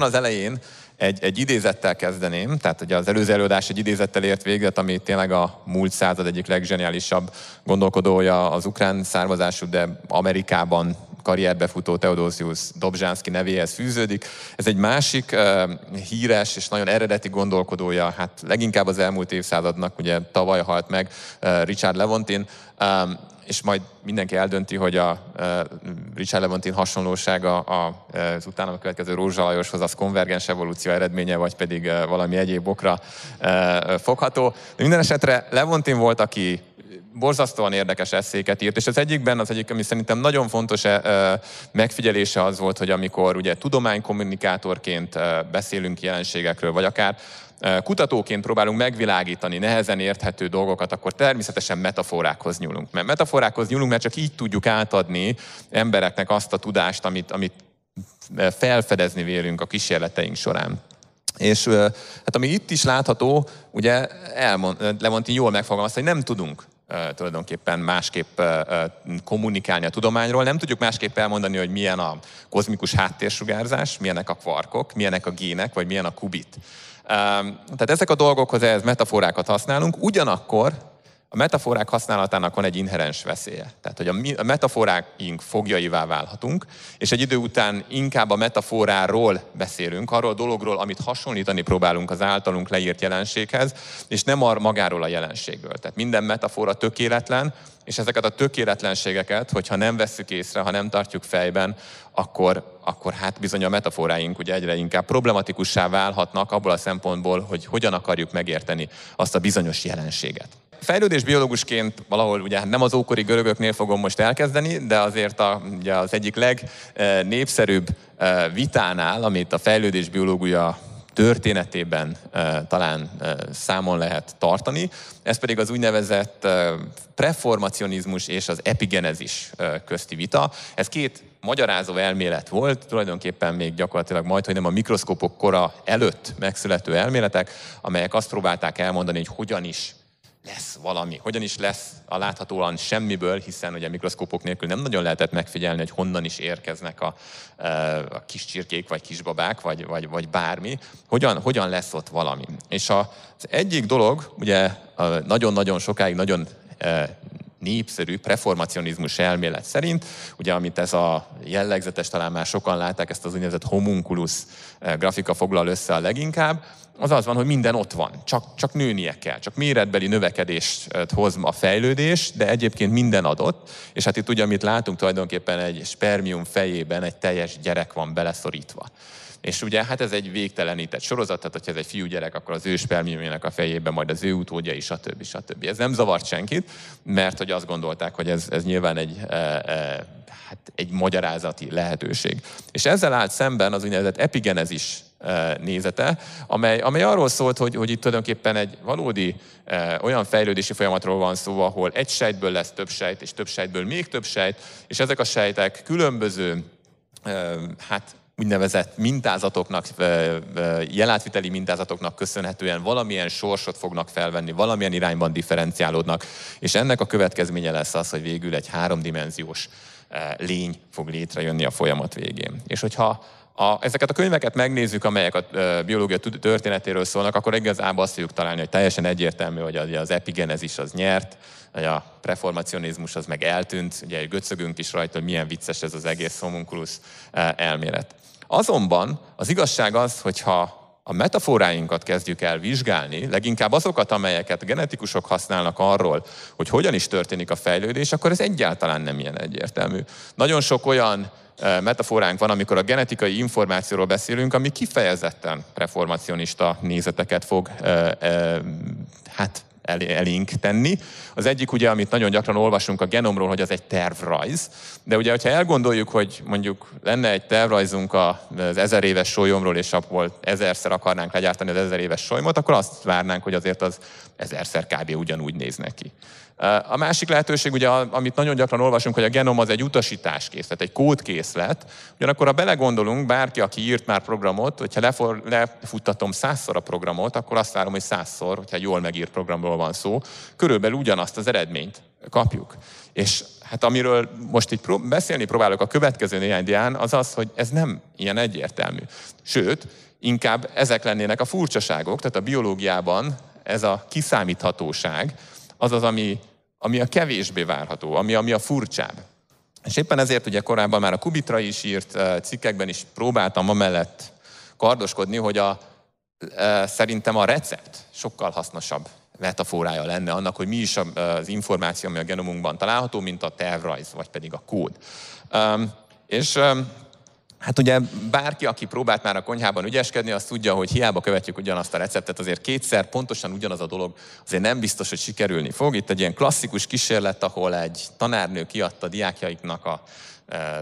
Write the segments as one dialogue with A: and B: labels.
A: rögtön az elején egy, egy idézettel kezdeném, tehát ugye az előző előadás egy idézettel ért véget, ami tényleg a múlt század egyik leggeniálisabb gondolkodója, az ukrán származású, de Amerikában karrierbe futó Teodosius Dobzsánszki nevéhez fűződik. Ez egy másik uh, híres és nagyon eredeti gondolkodója, hát leginkább az elmúlt évszázadnak, ugye tavaly halt meg uh, Richard Levontin, um, és majd mindenki eldönti, hogy a Richard Levontin hasonlósága az utána következő Rózsalajoshoz az konvergens evolúció eredménye, vagy pedig valami egyéb okra fogható. De minden esetre Levontin volt, aki borzasztóan érdekes eszéket írt, és az egyikben az egyik, ami szerintem nagyon fontos megfigyelése az volt, hogy amikor ugye tudománykommunikátorként beszélünk jelenségekről, vagy akár kutatóként próbálunk megvilágítani nehezen érthető dolgokat, akkor természetesen metaforákhoz nyúlunk. Mert metaforákhoz nyúlunk, mert csak így tudjuk átadni embereknek azt a tudást, amit, amit felfedezni vélünk a kísérleteink során. És hát ami itt is látható, ugye elmond, Lemonti jól megfogalmazta, hogy nem tudunk tulajdonképpen másképp kommunikálni a tudományról. Nem tudjuk másképp elmondani, hogy milyen a kozmikus háttérsugárzás, milyenek a kvarkok, milyenek a gének, vagy milyen a kubit. Tehát ezek a dolgokhoz ehhez metaforákat használunk, ugyanakkor a metaforák használatának van egy inherens veszélye. Tehát, hogy a metaforáink fogjaivá válhatunk, és egy idő után inkább a metaforáról beszélünk, arról a dologról, amit hasonlítani próbálunk az általunk leírt jelenséghez, és nem ar magáról a jelenségről. Tehát minden metafora tökéletlen, és ezeket a tökéletlenségeket, hogyha nem vesszük észre, ha nem tartjuk fejben, akkor, akkor hát bizony a metaforáink ugye egyre inkább problematikussá válhatnak abból a szempontból, hogy hogyan akarjuk megérteni azt a bizonyos jelenséget fejlődés biológusként valahol ugye nem az ókori görögöknél fogom most elkezdeni, de azért a, ugye az egyik legnépszerűbb eh, vitánál, amit a fejlődés biológia történetében e, talán e, számon lehet tartani. Ez pedig az úgynevezett preformacionizmus és az epigenezis közti vita. Ez két magyarázó elmélet volt, tulajdonképpen még gyakorlatilag majd, hogy nem a mikroszkópok kora előtt megszülető elméletek, amelyek azt próbálták elmondani, hogy hogyan is lesz valami. Hogyan is lesz a láthatóan semmiből, hiszen ugye mikroszkópok nélkül nem nagyon lehetett megfigyelni, hogy honnan is érkeznek a, a kis csirkék, vagy kisbabák, vagy, vagy, vagy bármi. Hogyan, hogyan lesz ott valami. És az egyik dolog, ugye nagyon-nagyon sokáig nagyon népszerű preformacionizmus elmélet szerint, ugye amit ez a jellegzetes, talán már sokan látták, ezt az úgynevezett homunculus grafika foglal össze a leginkább, az az van, hogy minden ott van, csak, csak nőnie kell, csak méretbeli növekedést hoz a fejlődés, de egyébként minden adott, és hát itt ugye, amit látunk tulajdonképpen egy spermium fejében egy teljes gyerek van beleszorítva. És ugye hát ez egy végtelenített sorozat, tehát hogyha ez egy fiúgyerek, akkor az ő spermiumének a fejében majd az ő utódjai, stb. stb. Ez nem zavart senkit, mert hogy azt gondolták, hogy ez, ez nyilván egy, e, e, hát egy magyarázati lehetőség. És ezzel állt szemben az úgynevezett epigenezis nézete, amely, amely arról szólt, hogy, hogy itt tulajdonképpen egy valódi olyan fejlődési folyamatról van szó, ahol egy sejtből lesz több sejt, és több sejtből még több sejt, és ezek a sejtek különböző hát úgynevezett mintázatoknak, jelátviteli mintázatoknak köszönhetően valamilyen sorsot fognak felvenni, valamilyen irányban differenciálódnak, és ennek a következménye lesz az, hogy végül egy háromdimenziós lény fog létrejönni a folyamat végén. És hogyha a, ezeket a könyveket megnézzük, amelyek a biológia történetéről szólnak, akkor igazából azt fogjuk találni, hogy teljesen egyértelmű, hogy az epigenezis az nyert, hogy a preformacionizmus az meg eltűnt, ugye göcögünk is rajta, hogy milyen vicces ez az egész homunculus elmélet. Azonban az igazság az, hogyha a metaforáinkat kezdjük el vizsgálni, leginkább azokat, amelyeket genetikusok használnak arról, hogy hogyan is történik a fejlődés, akkor ez egyáltalán nem ilyen egyértelmű. Nagyon sok olyan metaforánk van, amikor a genetikai információról beszélünk, ami kifejezetten reformacionista nézeteket fog hát elénk tenni. Az egyik ugye, amit nagyon gyakran olvasunk a genomról, hogy az egy tervrajz, de ugye, hogyha elgondoljuk, hogy mondjuk lenne egy tervrajzunk az ezer éves sólyomról, és abból ezerszer akarnánk legyártani az ezer éves solymot, akkor azt várnánk, hogy azért az ezerszer kb. ugyanúgy néz neki. A másik lehetőség, ugye, amit nagyon gyakran olvasunk, hogy a genom az egy utasításkészlet, egy kódkészlet. Ugyanakkor, ha belegondolunk, bárki, aki írt már programot, hogyha lefor, lefuttatom százszor a programot, akkor azt várom, hogy százszor, hogyha jól megírt programról van szó, körülbelül ugyanazt az eredményt kapjuk. És hát amiről most itt prób- beszélni próbálok a következő néhány dián, az az, hogy ez nem ilyen egyértelmű. Sőt, inkább ezek lennének a furcsaságok, tehát a biológiában ez a kiszámíthatóság, az az, ami, ami a kevésbé várható, ami, ami a furcsább. És éppen ezért ugye korábban már a Kubitra is írt eh, cikkekben is próbáltam amellett kardoskodni, hogy a, e, szerintem a recept sokkal hasznosabb metaforája lenne annak, hogy mi is az információ, ami a genomunkban található, mint a tervrajz, vagy pedig a kód. Um, és um, Hát ugye bárki, aki próbált már a konyhában ügyeskedni, azt tudja, hogy hiába követjük ugyanazt a receptet, azért kétszer pontosan ugyanaz a dolog, azért nem biztos, hogy sikerülni fog. Itt egy ilyen klasszikus kísérlet, ahol egy tanárnő kiadta diákjaiknak a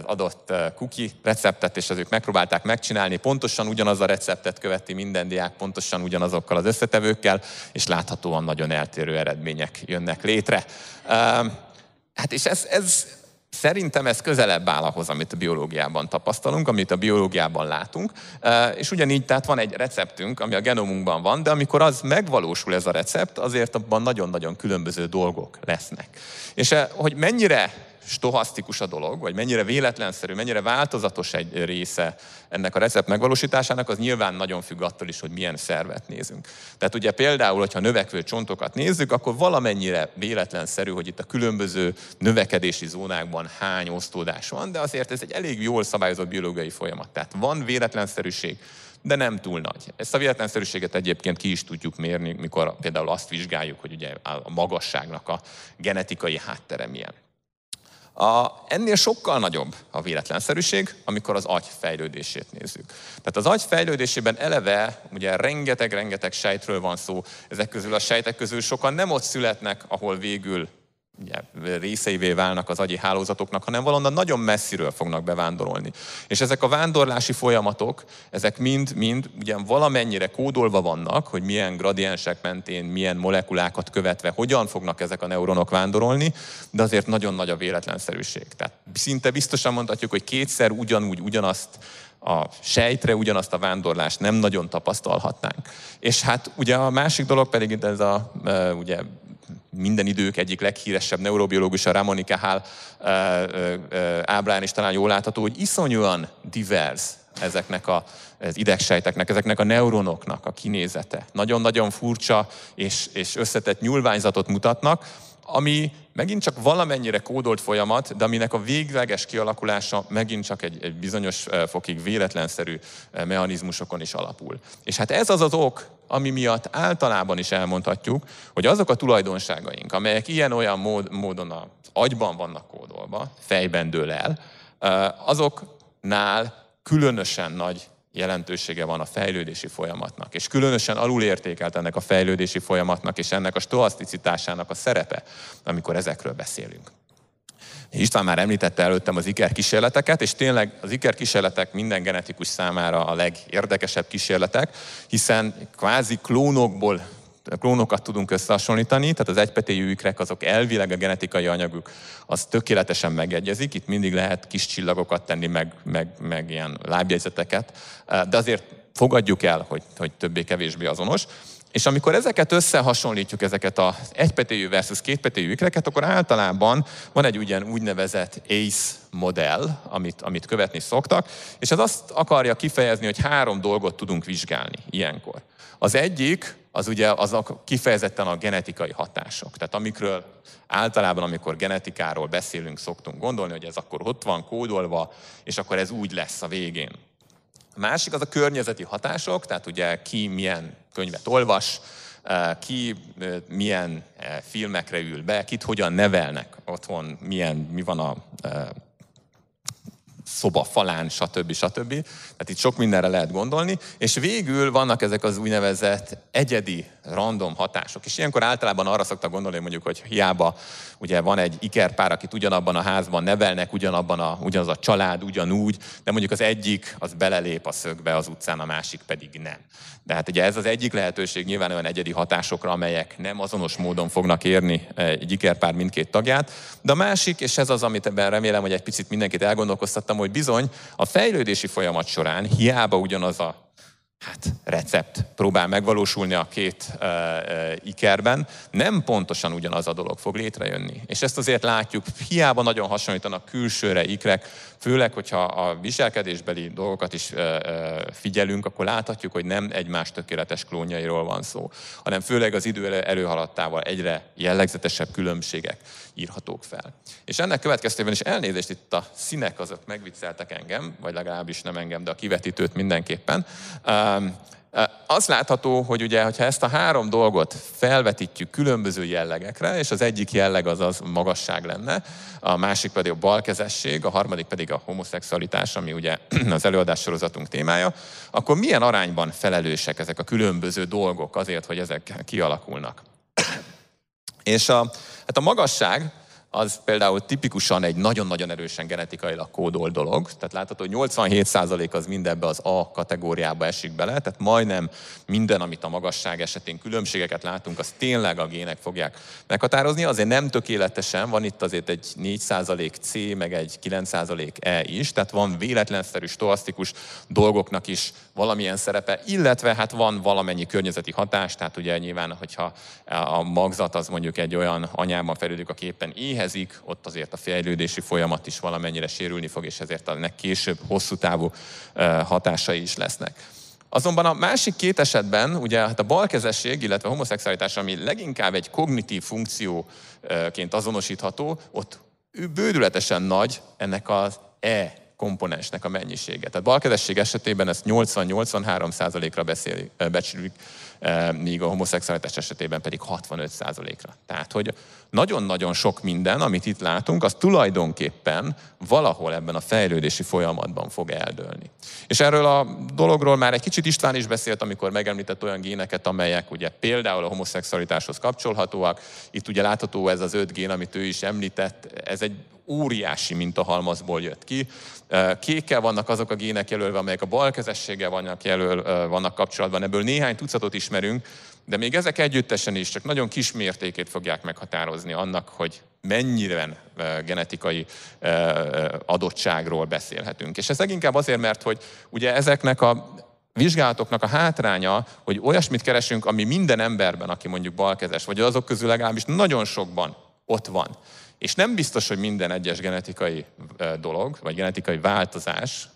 A: adott kuki receptet, és az ők megpróbálták megcsinálni. Pontosan ugyanaz a receptet követi minden diák, pontosan ugyanazokkal az összetevőkkel, és láthatóan nagyon eltérő eredmények jönnek létre. Hát és ez, ez Szerintem ez közelebb áll ahhoz, amit a biológiában tapasztalunk, amit a biológiában látunk, és ugyanígy tehát van egy receptünk, ami a genomunkban van, de amikor az megvalósul ez a recept, azért abban nagyon-nagyon különböző dolgok lesznek. És hogy mennyire stohasztikus a dolog, vagy mennyire véletlenszerű, mennyire változatos egy része ennek a recept megvalósításának, az nyilván nagyon függ attól is, hogy milyen szervet nézünk. Tehát ugye például, hogyha növekvő csontokat nézzük, akkor valamennyire véletlenszerű, hogy itt a különböző növekedési zónákban hány osztódás van, de azért ez egy elég jól szabályozott biológiai folyamat. Tehát van véletlenszerűség, de nem túl nagy. Ezt a véletlenszerűséget egyébként ki is tudjuk mérni, mikor például azt vizsgáljuk, hogy ugye a magasságnak a genetikai háttere milyen. A, ennél sokkal nagyobb a véletlenszerűség, amikor az agy fejlődését nézzük. Tehát az agy fejlődésében eleve ugye rengeteg-rengeteg sejtről van szó, ezek közül a sejtek közül sokan nem ott születnek, ahol végül ugye, részeivé válnak az agyi hálózatoknak, hanem valonnan nagyon messziről fognak bevándorolni. És ezek a vándorlási folyamatok, ezek mind-mind ugye valamennyire kódolva vannak, hogy milyen gradiensek mentén, milyen molekulákat követve, hogyan fognak ezek a neuronok vándorolni, de azért nagyon nagy a véletlenszerűség. Tehát szinte biztosan mondhatjuk, hogy kétszer ugyanúgy, ugyanazt a sejtre ugyanazt a vándorlást nem nagyon tapasztalhatnánk. És hát ugye a másik dolog pedig ez a ugye minden idők egyik leghíresebb neurobiológus, a Ramon Cajal ábrán is talán jól látható, hogy iszonyúan divers ezeknek a, az idegsejteknek, ezeknek a neuronoknak a kinézete. Nagyon-nagyon furcsa és, és összetett nyúlványzatot mutatnak, ami megint csak valamennyire kódolt folyamat, de aminek a végleges kialakulása megint csak egy, egy bizonyos fokig véletlenszerű mechanizmusokon is alapul. És hát ez az az ok, ami miatt általában is elmondhatjuk, hogy azok a tulajdonságaink, amelyek ilyen-olyan mód, módon az agyban vannak kódolva, fejben dől el, azoknál különösen nagy jelentősége van a fejlődési folyamatnak, és különösen alulértékelt ennek a fejlődési folyamatnak és ennek a stoaszticitásának a szerepe, amikor ezekről beszélünk. István már említette előttem az iker kísérleteket, és tényleg az iker kísérletek minden genetikus számára a legérdekesebb kísérletek, hiszen kvázi klónokból klónokat tudunk összehasonlítani, tehát az egypetéjű ikrek azok elvileg a genetikai anyaguk az tökéletesen megegyezik, itt mindig lehet kis csillagokat tenni, meg, meg, meg ilyen lábjegyzeteket, de azért fogadjuk el, hogy, hogy többé-kevésbé azonos. És amikor ezeket összehasonlítjuk, ezeket az egypetéjű versus kétpetéjű ikreket, akkor általában van egy ugyan úgynevezett ACE modell, amit, amit követni szoktak, és ez azt akarja kifejezni, hogy három dolgot tudunk vizsgálni ilyenkor. Az egyik, az ugye az a kifejezetten a genetikai hatások. Tehát amikről általában, amikor genetikáról beszélünk, szoktunk gondolni, hogy ez akkor ott van kódolva, és akkor ez úgy lesz a végén. A másik az a környezeti hatások, tehát ugye ki milyen könyvet olvas, eh, ki eh, milyen eh, filmekre ül be, kit hogyan nevelnek otthon, milyen, mi van a szoba falán, stb. stb. Tehát itt sok mindenre lehet gondolni, és végül vannak ezek az úgynevezett egyedi random hatások. És ilyenkor általában arra szoktak gondolni, mondjuk, hogy hiába ugye van egy ikerpár, akit ugyanabban a házban nevelnek, ugyanabban a, ugyanaz a család, ugyanúgy, de mondjuk az egyik az belelép a szögbe az utcán, a másik pedig nem. De hát ugye ez az egyik lehetőség nyilván olyan egyedi hatásokra, amelyek nem azonos módon fognak érni egy ikerpár mindkét tagját. De a másik, és ez az, amit ebben remélem, hogy egy picit mindenkit elgondolkoztattam, hogy bizony a fejlődési folyamat során hiába ugyanaz a hát, recept próbál megvalósulni a két uh, uh, ikerben, nem pontosan ugyanaz a dolog fog létrejönni. És ezt azért látjuk, hiába nagyon hasonlítanak külsőre ikrek, főleg, hogyha a viselkedésbeli dolgokat is uh, uh, figyelünk, akkor láthatjuk, hogy nem egymás tökéletes klónjairól van szó, hanem főleg az idő előhaladtával egyre jellegzetesebb különbségek írhatók fel. És ennek következtében is elnézést itt a színek azok megvicceltek engem, vagy legalábbis nem engem, de a kivetítőt mindenképpen. Az látható, hogy ugye, hogyha ezt a három dolgot felvetítjük különböző jellegekre, és az egyik jelleg az az magasság lenne, a másik pedig a balkezesség, a harmadik pedig a homoszexualitás, ami ugye az előadás sorozatunk témája, akkor milyen arányban felelősek ezek a különböző dolgok azért, hogy ezek kialakulnak? És a, hát a magasság az például tipikusan egy nagyon-nagyon erősen genetikailag kódolt dolog. Tehát látható, hogy 87% az mindebbe az A kategóriába esik bele, tehát majdnem minden, amit a magasság esetén különbségeket látunk, az tényleg a gének fogják meghatározni. Azért nem tökéletesen, van itt azért egy 4% C, meg egy 9% E is, tehát van véletlenszerű, stoasztikus dolgoknak is valamilyen szerepe, illetve hát van valamennyi környezeti hatás, tehát ugye nyilván, hogyha a magzat az mondjuk egy olyan anyában fejlődik, aki éppen éhezik, ott azért a fejlődési folyamat is valamennyire sérülni fog, és ezért ennek később hosszú távú hatásai is lesznek. Azonban a másik két esetben, ugye hát a balkezesség, illetve a homoszexualitás, ami leginkább egy kognitív funkcióként azonosítható, ott bődületesen nagy ennek az E komponensnek a mennyisége. Tehát balkezesség esetében ezt 80-83 százalékra becsülik, eh, míg a homoszexualitás esetében pedig 65 százalékra. Tehát, hogy nagyon-nagyon sok minden, amit itt látunk, az tulajdonképpen valahol ebben a fejlődési folyamatban fog eldőlni. És erről a dologról már egy kicsit István is beszélt, amikor megemlített olyan géneket, amelyek ugye például a homoszexualitáshoz kapcsolhatóak. Itt ugye látható ez az öt gén, amit ő is említett, ez egy óriási mintahalmazból jött ki. Kékkel vannak azok a gének jelölve, amelyek a balkezességgel vannak, jelöl, vannak kapcsolatban. Ebből néhány tucatot ismerünk, de még ezek együttesen is csak nagyon kis mértékét fogják meghatározni annak, hogy mennyire genetikai adottságról beszélhetünk. És ez leginkább azért, mert hogy ugye ezeknek a vizsgálatoknak a hátránya, hogy olyasmit keresünk, ami minden emberben, aki mondjuk balkezes, vagy azok közül legalábbis nagyon sokban ott van. És nem biztos, hogy minden egyes genetikai dolog, vagy genetikai változás,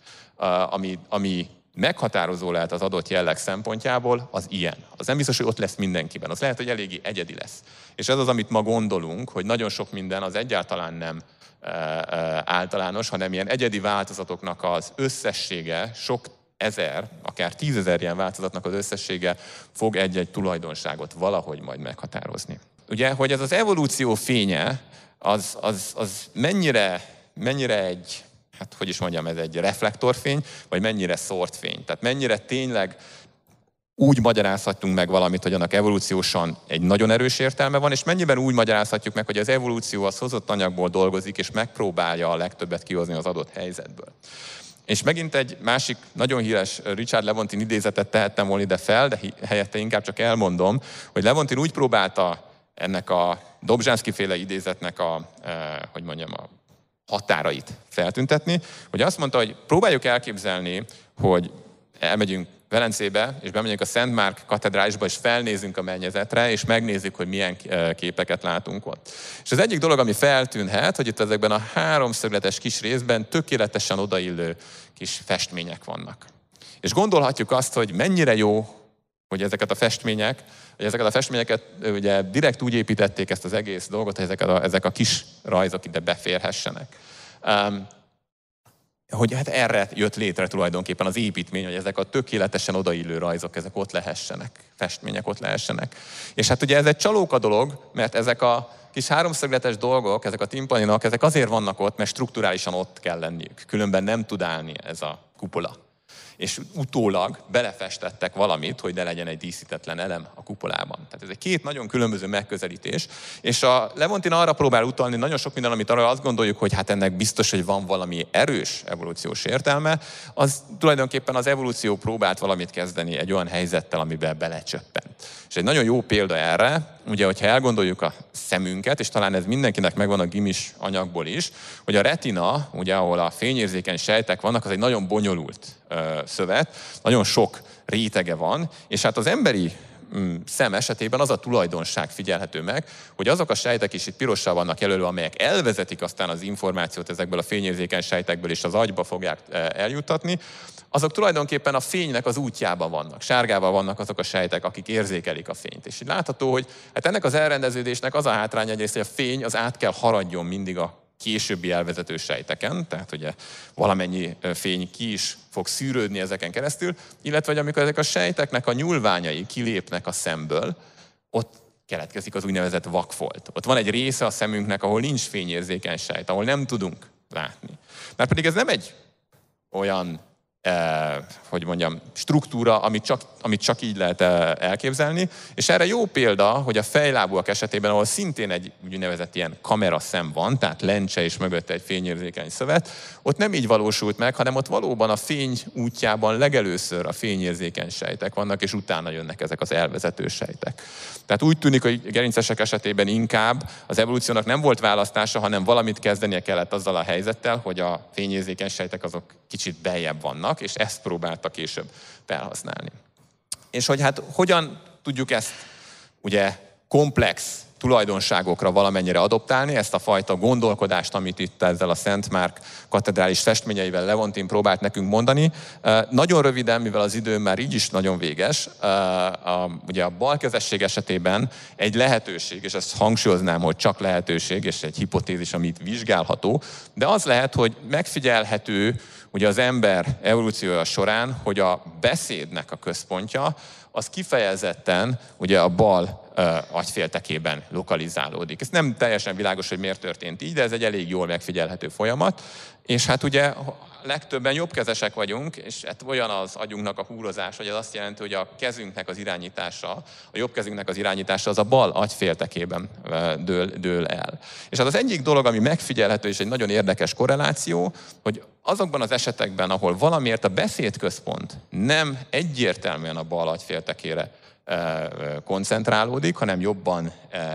A: ami, ami meghatározó lehet az adott jelleg szempontjából, az ilyen. Az nem biztos, hogy ott lesz mindenkiben. Az lehet, hogy eléggé egyedi lesz. És ez az, amit ma gondolunk, hogy nagyon sok minden az egyáltalán nem általános, hanem ilyen egyedi változatoknak az összessége, sok ezer, akár tízezer ilyen változatnak az összessége fog egy-egy tulajdonságot valahogy majd meghatározni. Ugye, hogy ez az evolúció fénye, az, az, az mennyire, mennyire egy, hát hogy is mondjam, ez egy reflektorfény, vagy mennyire szórt fény. Tehát mennyire tényleg úgy magyarázhatunk meg valamit, hogy annak evolúciósan egy nagyon erős értelme van, és mennyiben úgy magyarázhatjuk meg, hogy az evolúció az hozott anyagból dolgozik, és megpróbálja a legtöbbet kihozni az adott helyzetből. És megint egy másik nagyon híres Richard Levontin idézetet tehettem volna ide fel, de helyette inkább csak elmondom, hogy Levontin úgy próbálta ennek a Dobzsánszki féle idézetnek a, eh, hogy mondjam, a határait feltüntetni, hogy azt mondta, hogy próbáljuk elképzelni, hogy elmegyünk Velencébe, és bemegyünk a Szent Márk katedrálisba, és felnézünk a mennyezetre, és megnézzük, hogy milyen eh, képeket látunk ott. És az egyik dolog, ami feltűnhet, hogy itt ezekben a háromszögletes kis részben tökéletesen odaillő kis festmények vannak. És gondolhatjuk azt, hogy mennyire jó, hogy ezeket a festmények hogy ezeket a festményeket ugye direkt úgy építették ezt az egész dolgot, hogy ezek a, ezek a kis rajzok ide beférhessenek. Um, hogy hát erre jött létre tulajdonképpen az építmény, hogy ezek a tökéletesen odaillő rajzok, ezek ott lehessenek, festmények ott lehessenek. És hát ugye ez egy csalóka dolog, mert ezek a kis háromszögletes dolgok, ezek a timpaninak, ezek azért vannak ott, mert strukturálisan ott kell lenniük. Különben nem tud állni ez a kupola és utólag belefestettek valamit, hogy ne legyen egy díszítetlen elem a kupolában. Tehát ez egy két nagyon különböző megközelítés, és a Levontin arra próbál utalni, nagyon sok minden, amit arra azt gondoljuk, hogy hát ennek biztos, hogy van valami erős evolúciós értelme, az tulajdonképpen az evolúció próbált valamit kezdeni egy olyan helyzettel, amiben belecsöppent. És egy nagyon jó példa erre, ugye, hogyha elgondoljuk a szemünket, és talán ez mindenkinek megvan a gimis anyagból is, hogy a retina, ugye, ahol a fényérzékeny sejtek vannak, az egy nagyon bonyolult ö, szövet, nagyon sok rétege van, és hát az emberi szem esetében az a tulajdonság figyelhető meg, hogy azok a sejtek is itt pirossal vannak jelölve, amelyek elvezetik aztán az információt ezekből a fényérzékeny sejtekből, és az agyba fogják eljuttatni, azok tulajdonképpen a fénynek az útjában vannak. Sárgával vannak azok a sejtek, akik érzékelik a fényt. És így látható, hogy hát ennek az elrendeződésnek az a hátrány egyrészt, hogy a fény az át kell haradjon mindig a későbbi elvezető sejteken, tehát ugye valamennyi fény ki is fog szűrődni ezeken keresztül, illetve hogy amikor ezek a sejteknek a nyúlványai kilépnek a szemből, ott keletkezik az úgynevezett vakfolt. Ott van egy része a szemünknek, ahol nincs fényérzékeny sejt, ahol nem tudunk látni. Mert pedig ez nem egy olyan eh, hogy mondjam, struktúra, amit csak, amit csak így lehet eh, elképzelni. És erre jó példa, hogy a fejlábúak esetében, ahol szintén egy úgynevezett ilyen kameraszem van, tehát lencse és mögötte egy fényérzékeny szövet, ott nem így valósult meg, hanem ott valóban a fény útjában legelőször a fényérzékeny sejtek vannak, és utána jönnek ezek az elvezető sejtek. Tehát úgy tűnik, hogy gerincesek esetében inkább az evolúciónak nem volt választása, hanem valamit kezdenie kellett azzal a helyzettel, hogy a fényérzékeny sejtek azok kicsit beljebb vannak, és ezt próbálta később felhasználni. És hogy hát hogyan tudjuk ezt ugye komplex tulajdonságokra valamennyire adoptálni, ezt a fajta gondolkodást, amit itt ezzel a Szent Márk katedrális festményeivel Levontin próbált nekünk mondani. Nagyon röviden, mivel az idő már így is nagyon véges, a, ugye a balkezesség esetében egy lehetőség, és ezt hangsúlyoznám, hogy csak lehetőség, és egy hipotézis, amit vizsgálható, de az lehet, hogy megfigyelhető ugye az ember evolúciója során, hogy a beszédnek a központja az kifejezetten ugye a bal agyféltekében lokalizálódik. Ez nem teljesen világos, hogy miért történt így, de ez egy elég jól megfigyelhető folyamat. És hát ugye legtöbben jobbkezesek vagyunk, és hát olyan az agyunknak a húrozás, hogy az azt jelenti, hogy a kezünknek az irányítása, a jobb kezünknek az irányítása az a bal agyféltekében dől, dől el. És hát az egyik dolog, ami megfigyelhető, és egy nagyon érdekes korreláció, hogy azokban az esetekben, ahol valamiért a beszédközpont nem egyértelműen a bal agyféltekére koncentrálódik, hanem jobban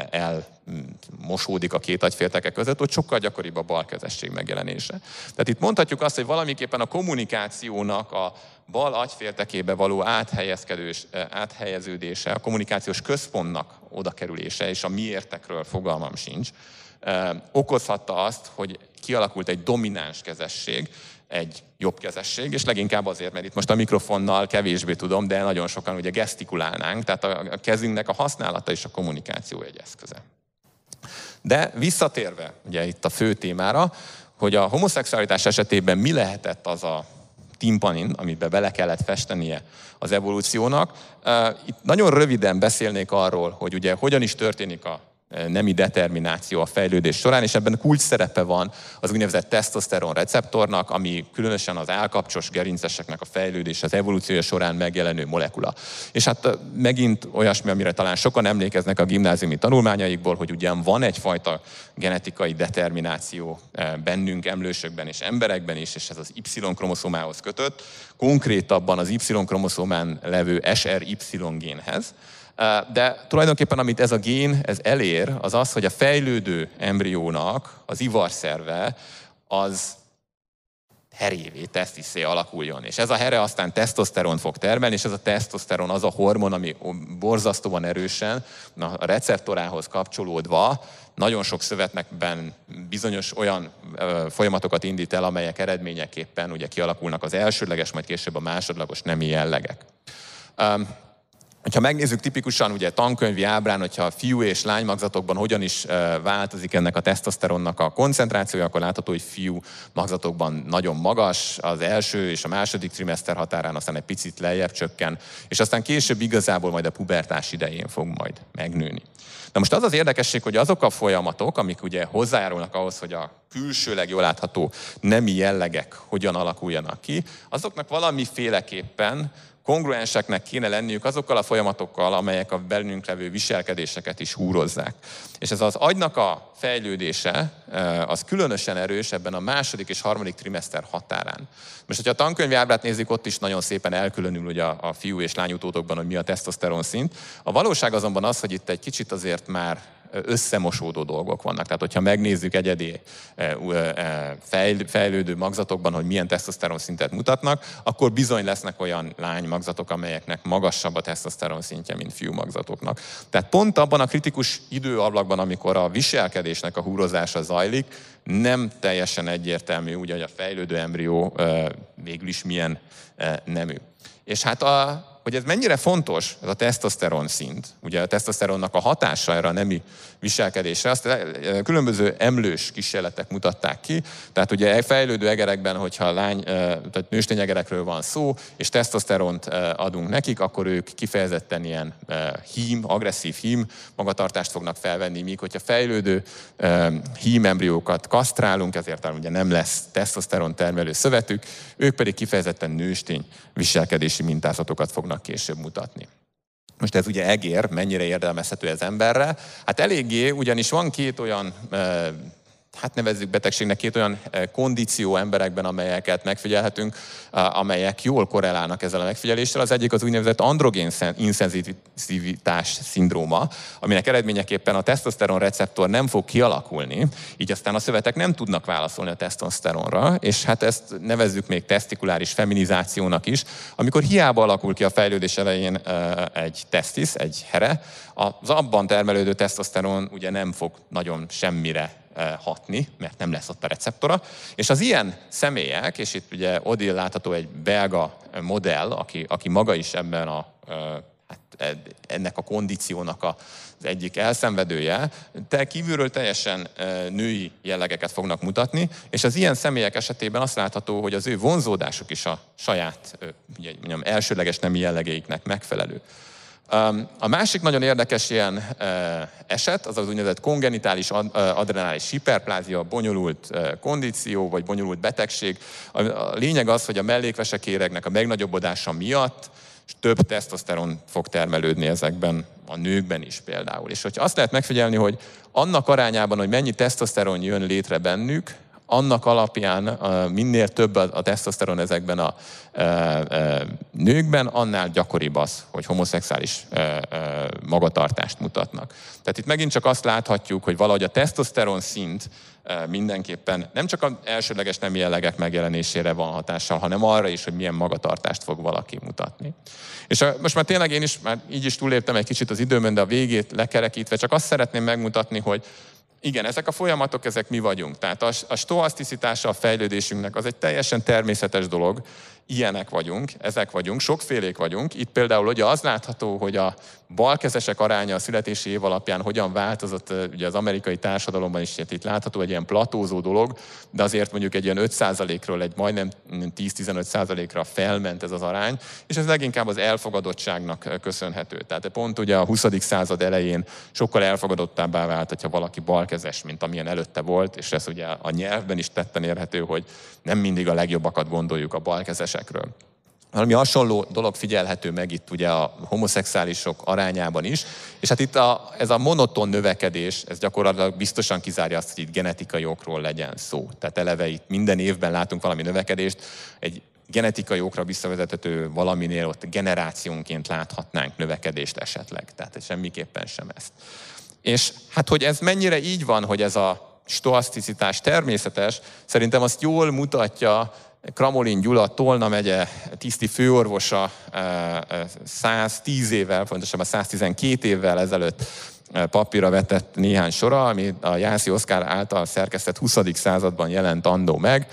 A: elmosódik a két agyfélteke között, ott sokkal gyakoribb a balkezesség megjelenése. Tehát itt mondhatjuk azt, hogy valamiképpen a kommunikációnak a bal agyféltekébe való áthelyezkedős, áthelyeződése, a kommunikációs központnak oda kerülése, és a miértekről fogalmam sincs, okozhatta azt, hogy kialakult egy domináns kezesség, egy jobbkezesség, és leginkább azért, mert itt most a mikrofonnal kevésbé tudom, de nagyon sokan ugye gesztikulálnánk, tehát a kezünknek a használata is a kommunikáció egy eszköze. De visszatérve ugye itt a fő témára, hogy a homoszexualitás esetében mi lehetett az a timpanin, amiben bele kellett festenie az evolúciónak. Itt nagyon röviden beszélnék arról, hogy ugye hogyan is történik a nemi determináció a fejlődés során, és ebben kulcs szerepe van az úgynevezett tesztoszteron receptornak, ami különösen az állkapcsos gerinceseknek a fejlődés, az evolúciója során megjelenő molekula. És hát megint olyasmi, amire talán sokan emlékeznek a gimnáziumi tanulmányaikból, hogy ugyan van egyfajta genetikai determináció bennünk, emlősökben és emberekben is, és ez az Y-kromoszómához kötött, konkrétabban az Y-kromoszómán levő SRY génhez, de tulajdonképpen amit ez a gén ez elér, az az, hogy a fejlődő embriónak az ivarszerve az herévé, tesztiszé alakuljon. És ez a here aztán tesztoszteron fog termelni, és ez a tesztoszteron az a hormon, ami borzasztóan erősen a receptorához kapcsolódva nagyon sok szövetnekben bizonyos olyan folyamatokat indít el, amelyek eredményeképpen ugye kialakulnak az elsődleges, majd később a másodlagos nemi jellegek. Ha megnézzük tipikusan ugye tankönyvi ábrán, hogyha a fiú és lány magzatokban hogyan is változik ennek a tesztoszteronnak a koncentrációja, akkor látható, hogy fiú magzatokban nagyon magas, az első és a második trimester határán aztán egy picit lejjebb csökken, és aztán később igazából majd a pubertás idején fog majd megnőni. Na most az az érdekesség, hogy azok a folyamatok, amik ugye hozzájárulnak ahhoz, hogy a külsőleg jól látható nemi jellegek hogyan alakuljanak ki, azoknak valamiféleképpen kongruenseknek kéne lenniük azokkal a folyamatokkal, amelyek a belünk levő viselkedéseket is húrozzák. És ez az agynak a fejlődése, eh, az különösen erős ebben a második és harmadik trimester határán. Most, hogyha a tankönyvi ábrát nézik, ott is nagyon szépen elkülönül ugye a, a fiú és lány utódokban, hogy mi a tesztoszteron szint. A valóság azonban az, hogy itt egy kicsit azért már összemosódó dolgok vannak. Tehát, hogyha megnézzük egyedi e, e, fejlődő magzatokban, hogy milyen tesztoszteron szintet mutatnak, akkor bizony lesznek olyan lány magzatok, amelyeknek magasabb a tesztoszteron szintje, mint fiú magzatoknak. Tehát pont abban a kritikus időablakban, amikor a viselkedésnek a húrozása zajlik, nem teljesen egyértelmű, ugye, hogy a fejlődő embrió végül is milyen nemű. És hát a, hogy ez mennyire fontos, ez a tesztoszteron szint, ugye a tesztoszteronnak a hatása erre a nemi viselkedésre, azt eh, különböző emlős kísérletek mutatták ki, tehát ugye fejlődő egerekben, hogyha lány, eh, tehát nőstény egerekről van szó, és tesztoszteront eh, adunk nekik, akkor ők kifejezetten ilyen hím, agresszív hím magatartást fognak felvenni, míg hogyha fejlődő hím embriókat kasztrálunk, ezért ugye nem lesz tesztoszteron termelő szövetük, ők pedig kifejezetten nőstény viselkedési mintázatokat fognak később mutatni. Most ez ugye egér, mennyire érdelmezhető ez emberre? Hát eléggé, ugyanis van két olyan hát nevezzük betegségnek, két olyan eh, kondíció emberekben, amelyeket megfigyelhetünk, amelyek jól korrelálnak ezzel a megfigyeléssel. Az egyik az úgynevezett androgén inszenzivitás szindróma, aminek eredményeképpen a tesztoszteron receptor nem fog kialakulni, így aztán a szövetek nem tudnak válaszolni a tesztoszteronra, és hát ezt nevezzük még tesztikuláris feminizációnak is, amikor hiába alakul ki a fejlődés elején eh, egy tesztis, egy here, az abban termelődő tesztoszteron ugye nem fog nagyon semmire hatni, mert nem lesz ott a receptora. És az ilyen személyek, és itt ugye Odil látható egy belga modell, aki, aki maga is ebben a hát ennek a kondíciónak az egyik elszenvedője, te kívülről teljesen női jellegeket fognak mutatni, és az ilyen személyek esetében azt látható, hogy az ő vonzódásuk is a saját ugye, mondjam, elsőleges nemi jellegeiknek megfelelő. A másik nagyon érdekes ilyen eset, az az úgynevezett kongenitális adrenális hiperplázia, bonyolult kondíció, vagy bonyolult betegség. A lényeg az, hogy a mellékvesekéregnek a megnagyobbodása miatt több tesztoszteron fog termelődni ezekben a nőkben is például. És hogyha azt lehet megfigyelni, hogy annak arányában, hogy mennyi tesztoszteron jön létre bennük, annak alapján minél több a tesztoszteron ezekben a nőkben, annál gyakoribb az, hogy homoszexuális magatartást mutatnak. Tehát itt megint csak azt láthatjuk, hogy valahogy a tesztoszteron szint mindenképpen nem csak az elsődleges nem jellegek megjelenésére van hatással, hanem arra is, hogy milyen magatartást fog valaki mutatni. És most már tényleg én is már így is túléptem egy kicsit az időmön, de a végét lekerekítve, csak azt szeretném megmutatni, hogy igen, ezek a folyamatok, ezek mi vagyunk. Tehát a, a stoaszticitása a fejlődésünknek az egy teljesen természetes dolog, ilyenek vagyunk, ezek vagyunk, sokfélék vagyunk. Itt például ugye az látható, hogy a balkezesek aránya a születési év alapján hogyan változott ugye az amerikai társadalomban is, itt látható egy ilyen platózó dolog, de azért mondjuk egy ilyen 5%-ról egy majdnem 10-15%-ra felment ez az arány, és ez leginkább az elfogadottságnak köszönhető. Tehát pont ugye a 20. század elején sokkal elfogadottabbá vált, hogyha valaki balkezes, mint amilyen előtte volt, és ez ugye a nyelvben is tetten érhető, hogy nem mindig a legjobbakat gondoljuk a balkezesekről. Valami hasonló dolog figyelhető meg itt ugye a homoszexuálisok arányában is, és hát itt a, ez a monoton növekedés, ez gyakorlatilag biztosan kizárja azt, hogy itt genetikai okról legyen szó. Tehát eleve itt minden évben látunk valami növekedést, egy genetikai okra visszavezethető valaminél ott generációnként láthatnánk növekedést esetleg. Tehát semmiképpen sem ezt. És hát, hogy ez mennyire így van, hogy ez a stoaszticitás természetes, szerintem azt jól mutatja Kramolin Gyula, Tolna megye tiszti főorvosa 110 eh, eh, évvel, pontosabban 112 évvel ezelőtt eh, papírra vetett néhány sora, ami a Jászi Oszkár által szerkesztett 20. században jelent andó meg.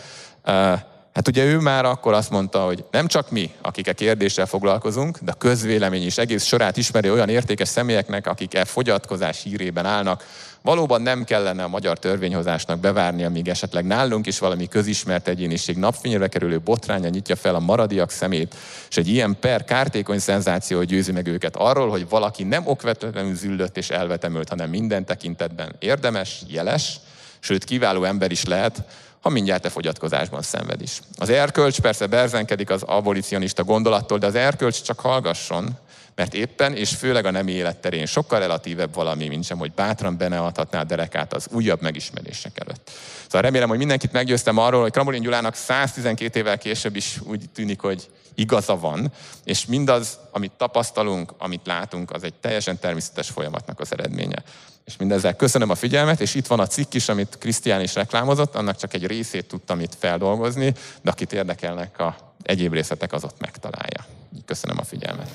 A: Hát ugye ő már akkor azt mondta, hogy nem csak mi, akik e kérdéssel foglalkozunk, de a közvélemény is egész sorát ismeri olyan értékes személyeknek, akik e fogyatkozás hírében állnak. Valóban nem kellene a magyar törvényhozásnak bevárni, amíg esetleg nálunk is valami közismert egyéniség napfényre kerülő botránya nyitja fel a maradiak szemét, és egy ilyen per kártékony szenzáció győzi meg őket arról, hogy valaki nem okvetlenül züllött és elvetemült, hanem minden tekintetben érdemes, jeles, sőt kiváló ember is lehet, ha mindjárt a fogyatkozásban szenved is. Az erkölcs persze berzenkedik az abolicionista gondolattól, de az erkölcs csak hallgasson, mert éppen és főleg a nem életterén sokkal relatívebb valami, mint sem, hogy bátran beneadhatná a derekát az újabb megismerések előtt. Szóval remélem, hogy mindenkit meggyőztem arról, hogy Kramolin Gyulának 112 évvel később is úgy tűnik, hogy igaza van, és mindaz, amit tapasztalunk, amit látunk, az egy teljesen természetes folyamatnak az eredménye. És mindezzel köszönöm a figyelmet, és itt van a cikk is, amit Krisztián is reklámozott, annak csak egy részét tudtam itt feldolgozni, de akit érdekelnek a egyéb részletek, az ott megtalálja. Köszönöm a figyelmet.